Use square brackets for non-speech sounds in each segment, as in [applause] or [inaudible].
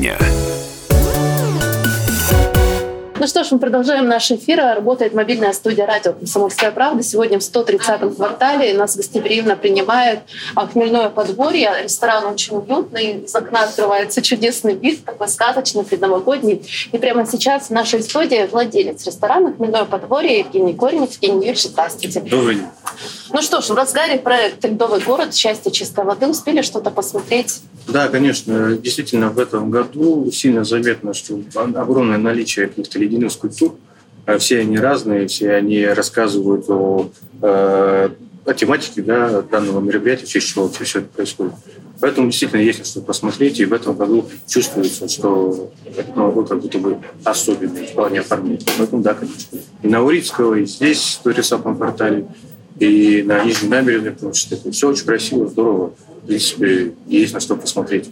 дня. Ну что ж, мы продолжаем наш эфир. Работает мобильная студия радио «Комсомольская правда». Сегодня в 130-м квартале нас гостеприимно принимает хмельное подворье. Ресторан очень уютный. Из окна открывается чудесный вид, такой сказочный, предновогодний. И прямо сейчас в нашей студии владелец ресторана «Хмельное подворье» Евгений Коренев. Евгений Юрьевич, здравствуйте. Добрый день. Ну что ж, в разгаре проект «Ледовый город. Счастье чистой воды». Успели что-то посмотреть? Да, конечно. Действительно, в этом году сильно заметно, что огромное наличие каких-то ледяных скульптур. А все они разные, все они рассказывают о, э, о тематике да, данного мероприятия, в честь чего вообще все это происходит. Поэтому действительно есть что посмотреть, и в этом году чувствуется, что этот Новый год как будто бы особенный в плане оформления. Поэтому да, конечно. И на Урицкого, и здесь, в Торисапном портале, и на Нижней набережной, потому что это все очень красиво, здорово принципе, есть на что посмотреть.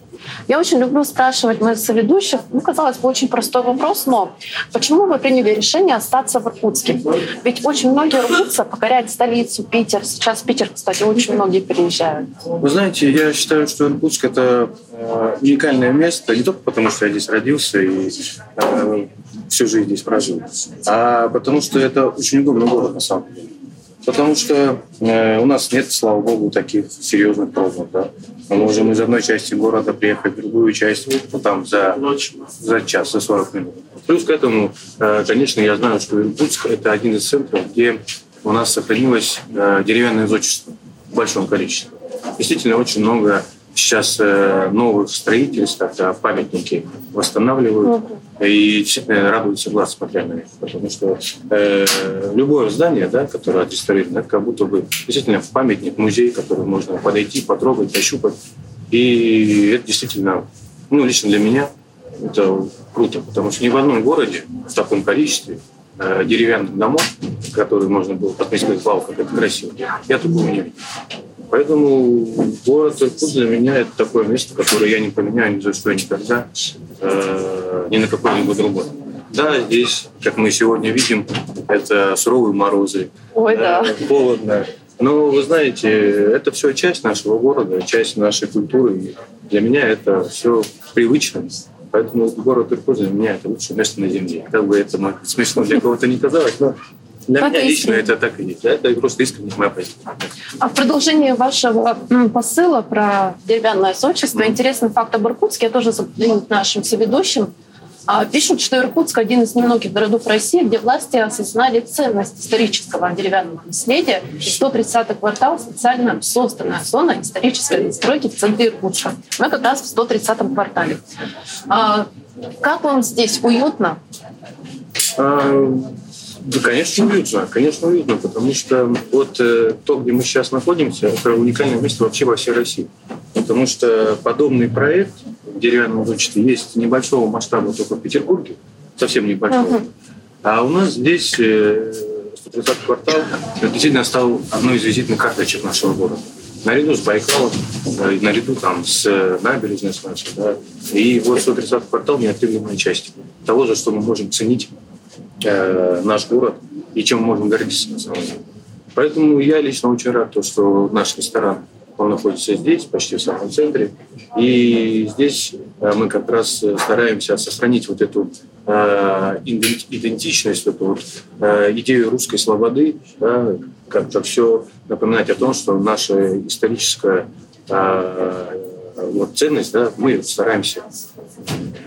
Я очень люблю спрашивать моих соведущих, ну, казалось бы, очень простой вопрос, но почему вы приняли решение остаться в Иркутске? Ведь очень многие рвутся покорять столицу, Питер. Сейчас в Питер, кстати, очень многие переезжают. Вы знаете, я считаю, что Иркутск — это э, уникальное место, не только потому, что я здесь родился и э, всю жизнь здесь прожил, а потому что это очень удобный город на самом деле. Потому что э, у нас нет, слава богу, таких серьезных проблем. Да? Мы можем из одной части города приехать в другую часть ну, там, за, за час, за 40 минут. Плюс к этому, э, конечно, я знаю, что Иркутск – это один из центров, где у нас сохранилось э, деревянное зодчество в большом количестве. Действительно, очень много сейчас э, новых строительств, когда памятники восстанавливают. И действительно радуется глаз, смотря на них. Потому что э, любое здание, да, которое отреставрировано, это как будто бы действительно памятник, музей, который можно подойти, потрогать, ощупать. И это действительно, ну, лично для меня, это круто. Потому что ни в одном городе в таком количестве э, деревянных домов, которые можно было посмотреть, вау, как это красиво, я такого не видел. Поэтому город Иркут для меня это такое место, которое я не поменяю ни за что никогда, э, ни на какой-либо другой. Да, здесь, как мы сегодня видим, это суровые морозы, Ой, да. э, холодно. Но вы знаете, это все часть нашего города, часть нашей культуры. И для меня это все привычно. Поэтому город Иркут для меня это лучшее место на земле. Как бы это смешно для кого-то не казалось, но для Как меня лично искренне. это так и есть. Это просто искренне моя позиция. А в продолжении вашего посыла про деревянное зодчество, интересный факт об Иркутске, я тоже задаю нашим соведущим. А, Пишут, что Иркутск один из немногих городов России, где власти осознали ценность исторического деревянного наследия. 130-й квартал – специально созданная зона исторической застройки в центре Иркутска. Мы как раз в 130-м квартале. А, Как вам здесь? Уютно? Да, конечно, уютно. Конечно, уютно, потому что вот э, то, где мы сейчас находимся, это уникальное место вообще во всей России. Потому что подобный проект в деревянном зодчестве есть небольшого масштаба только в Петербурге, совсем небольшого. Мгм. А у нас здесь э, 130 квартал действительно стал одной из визитных карточек нашего города. Наряду с Байкалом, э, наряду там с э, набережной с нашей, да. И вот 130 квартал неотъемлемая часть того, за что мы можем ценить э, наш город и чем мы можем гордиться на самом деле. Поэтому я лично очень рад, то, что наш ресторан он находится здесь, почти в самом центре. И здесь э, мы как раз э, стараемся сохранить вот эту э, иден- идентичность, эту вот э, идею русской слободы, да, как-то все напоминать о том, что наша историческая э, вот ценность, да, мы стараемся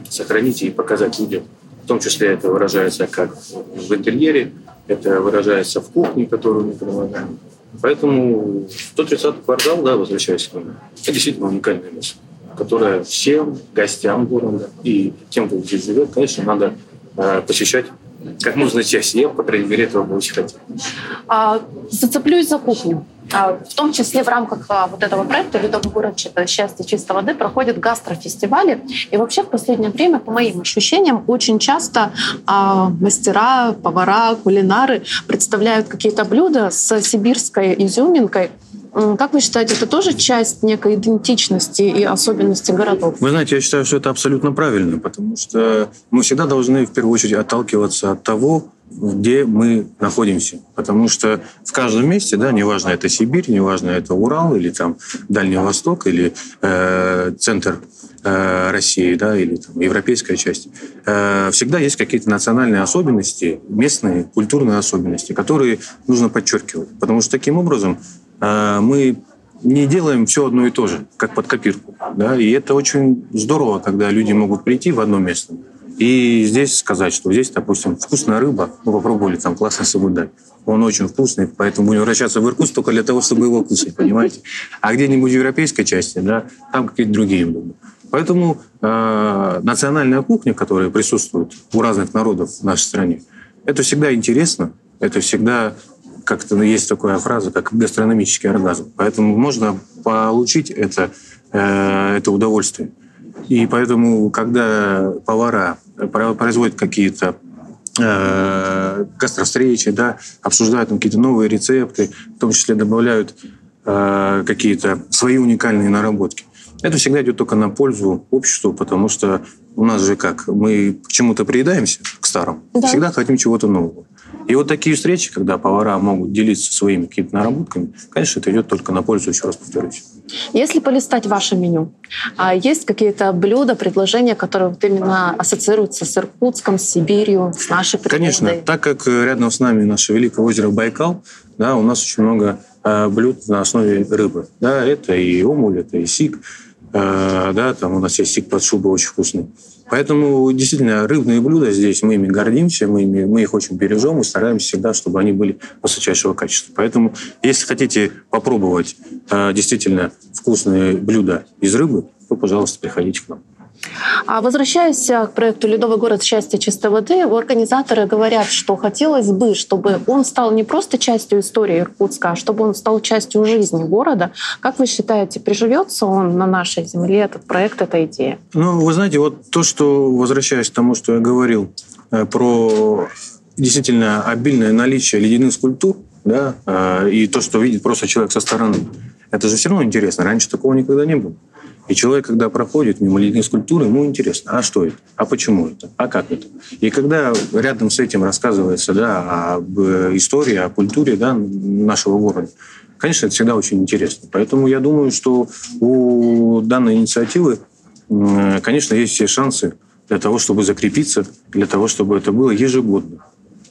сохранить и показать людям. Том числе это выражается как в интерьере, это выражается в кухне, которую мы предлагаем. Поэтому 130 квартал, да, возвращаясь к нему, это действительно уникальное место, которое всем гостям города и тем, кто здесь живет, конечно, надо э, посещать как можно чаще. Я, по крайней мере, этого бы очень хотел. А, Зацеплюсь за кухню. А, В том числе в рамках а, вот этого проекта «Ледовый город Чит- счастья чистой воды» проходят гастрофестивали. И вообще в последнее время, по моим ощущениям, очень часто а, мастера, повара, кулинары представляют какие-то блюда с сибирской изюминкой. Как вы считаете, это тоже часть некой идентичности и особенности городов? Вы знаете, я считаю, что это абсолютно правильно, потому что мы всегда должны в первую очередь отталкиваться от того, где мы находимся. Потому что в каждом месте, да, неважно, это Сибирь, неважно, это Урал или там Дальний Восток или э, центр э, России, да, или там, европейская часть, э, всегда есть какие-то национальные особенности, местные культурные особенности, которые нужно подчеркивать. Потому что таким образом э, мы не делаем все одно и то же, как под копирку. Да? И это очень здорово, когда люди могут прийти в одно место и здесь сказать, что здесь, допустим, вкусная рыба, мы попробовали там классный сабудай. Он очень вкусный, поэтому будем вращаться в Иркутск только для того, чтобы его кушать, понимаете? А где-нибудь в европейской части, да, там какие-то другие блюда. Поэтому э, национальная кухня, которая присутствует у разных народов в нашей стране, это всегда интересно, это всегда как-то ну, есть такая фраза, как гастрономический оргазм. Поэтому можно получить это, э, это удовольствие. И поэтому, когда повара производят какие-то э, гастровстречи, да, обсуждают там какие-то новые рецепты, в том числе добавляют э, какие-то свои уникальные наработки. Это всегда идет только на пользу обществу, потому что у нас же как, мы к чему-то приедаемся, к старому, да. всегда хотим чего-то нового. И вот такие встречи, когда повара могут делиться своими какими-то наработками, конечно, это идет только на пользу, еще раз повторюсь. Если полистать ваше меню, а есть какие-то блюда, предложения, которые вот именно ассоциируются с Иркутском, с Сибирью, с нашей природой? Конечно, так как рядом с нами наше великое озеро Байкал, да, у нас очень много э, блюд на основе рыбы. Да, это и омуль, это и сик, э, да, там у нас есть сик под шубой очень вкусный. Поэтому действительно рыбные блюда здесь мы ими гордимся, мы, ими, мы их очень бережем и стараемся всегда, чтобы они были высочайшего качества. Поэтому, если хотите попробовать э, действительно вкусные блюда из рыбы, то, пожалуйста, приходите к нам. А возвращаясь к проекту «Ледовый город счастья чистой воды», организаторы говорят, что хотелось бы, чтобы он стал не просто частью истории Иркутска, а чтобы он стал частью жизни города. Как вы считаете, приживется он на нашей земле, этот проект, эта идея? Ну, вы знаете, вот то, что, возвращаясь к тому, что я говорил э, про действительно обильное наличие ледяных скульптур, да, э, и то, что видит просто человек со стороны, это же все равно интересно. Раньше такого никогда не было. И человек, когда проходит мимо ледяной скульптуры, ему интересно, а что это? А почему это? А как это? И когда рядом с этим рассказывается да, об э, истории, о культуре да, нашего города, конечно, это всегда очень интересно. Поэтому я думаю, что у данной инициативы, конечно, есть все шансы для того, чтобы закрепиться, для того, чтобы это было ежегодно.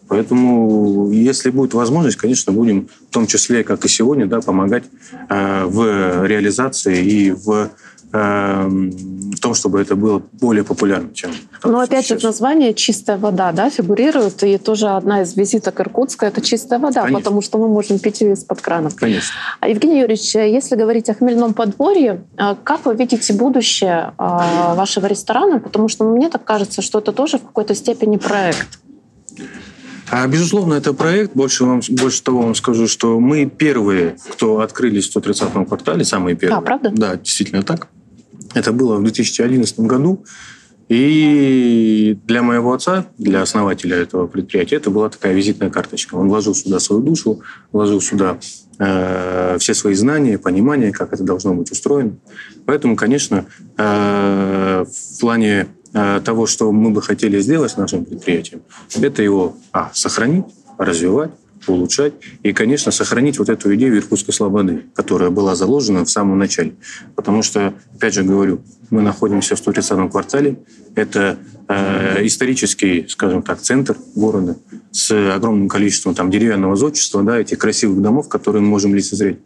Поэтому, если будет возможность, конечно, будем в том числе, как и сегодня, да, помогать э, в реализации и в в том, чтобы это было более популярно, чем... Но опять сейчас. же название «чистая вода» да, фигурирует, и тоже одна из визиток Иркутска — это чистая вода, Конечно. потому что мы можем пить ее из-под крана. Конечно. А, Евгений Юрьевич, если говорить о хмельном подворье, а, как вы видите будущее а, вашего ресторана? Потому что мне так кажется, что это тоже в какой-то степени проект. Безусловно, это проект. Больше, вам, больше того вам скажу, что мы первые, кто открылись в 130-м квартале, самые первые. А, правда? Да, действительно так. Это было в 2011 году. И для моего отца, для основателя этого предприятия, это была такая визитная карточка. Он вложил сюда свою душу, вложил сюда э, все свои знания, понимание, как это должно быть устроено. Поэтому, конечно, э, в плане э, того, что мы бы хотели сделать с нашим предприятием, это его а, сохранить, развивать, улучшать и, конечно, сохранить вот эту идею Иркутской слободы, которая была заложена в самом начале. Потому что, опять же говорю, мы находимся в 130-м квартале. Это э, исторический, скажем так, центр города с огромным количеством там, деревянного зодчества, да, этих красивых домов, которые мы можем лицезреть.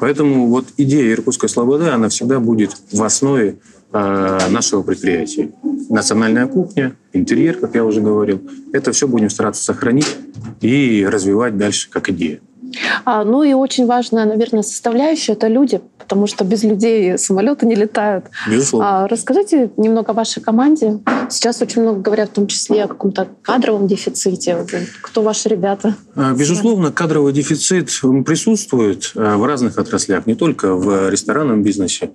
Поэтому вот идея Иркутской слободы, она всегда будет в основе нашего предприятия. Национальная кухня, интерьер, как я уже говорил. Это все будем стараться сохранить и развивать дальше как идея. А, ну и очень важная, наверное, составляющая — это люди, потому что без людей самолеты не летают. Безусловно. А, расскажите немного о вашей команде. Сейчас очень много говорят, в том числе о каком-то кадровом дефиците. Кто ваши ребята? А, безусловно, кадровый дефицит присутствует э, в разных отраслях, не только в ресторанном бизнесе.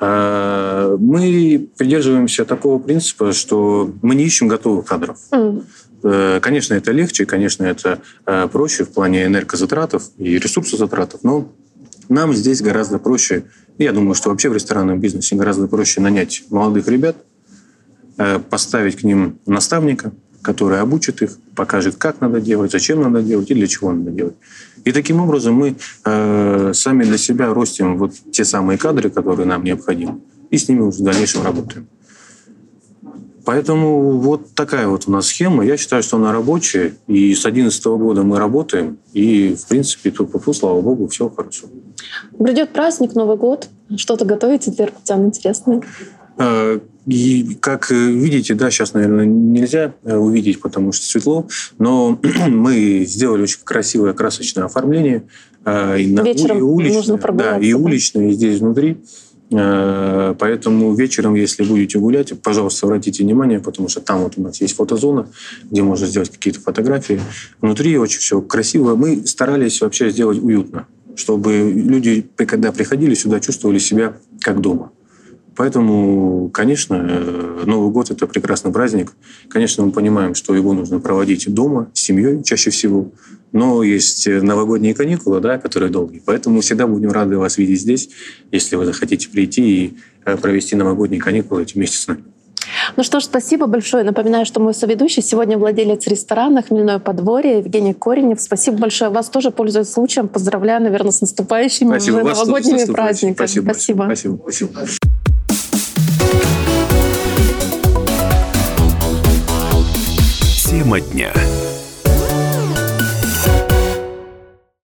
А, мы придерживаемся такого принципа, что мы не ищем готовых кадров. Mm. Конечно, это легче, конечно, это э, проще в плане энергозатратов и ресурсозатратов, но нам здесь гораздо проще, я думаю, что вообще в ресторанном бизнесе гораздо проще нанять молодых ребят, э, поставить к ним наставника, который обучит их, покажет, как надо делать, зачем надо делать и для чего надо делать. И таким образом мы э, сами для себя ростим вот те самые кадры, которые нам необходимы, и с ними уже в дальнейшем работаем. Поэтому вот такая вот у нас схема. Я считаю, что она рабочая. И с 2011 года мы работаем. И, в принципе, тут по слава богу, все хорошо. Грядет праздник, Новый год. Что-то готовите для иркутян интересное? А, и, как видите, да, сейчас, наверное, нельзя э, увидеть, потому что светло, но [clears throat] мы сделали очень красивое красочное оформление. А, и на, Вечером и уличное, нужно прогуляться. Да, и уличное, и здесь внутри. Э, поэтому вечером, если будете гулять, пожалуйста, обратите внимание, потому что там вот у нас есть фотозона, где можно сделать какие-то фотографии. Внутри очень все красиво. Мы старались вообще сделать уютно, чтобы люди, когда приходили сюда, чувствовали себя как дома. Поэтому, конечно, э, Новый год – это прекрасный праздник. Конечно, мы понимаем, что его нужно проводить дома, с семьей чаще всего. Но есть э, новогодние каникулы, да, которые долгие. Поэтому всегда будем рады вас видеть здесь, если вы захотите прийти и э, провести новогодние каникулы вместе с нами. Ну что ж, спасибо большое. Напоминаю, что мой соведущий сегодня владелец ресторана «Хмельное подворье» Евгений Коренев. Спасибо большое. Вас тоже, пользуясь случаем, поздравляю, наверное, с наступающими спасибо. уже новогодними праздниками. Спасибо. Спасибо. спасибо. спасибо. Тема дня.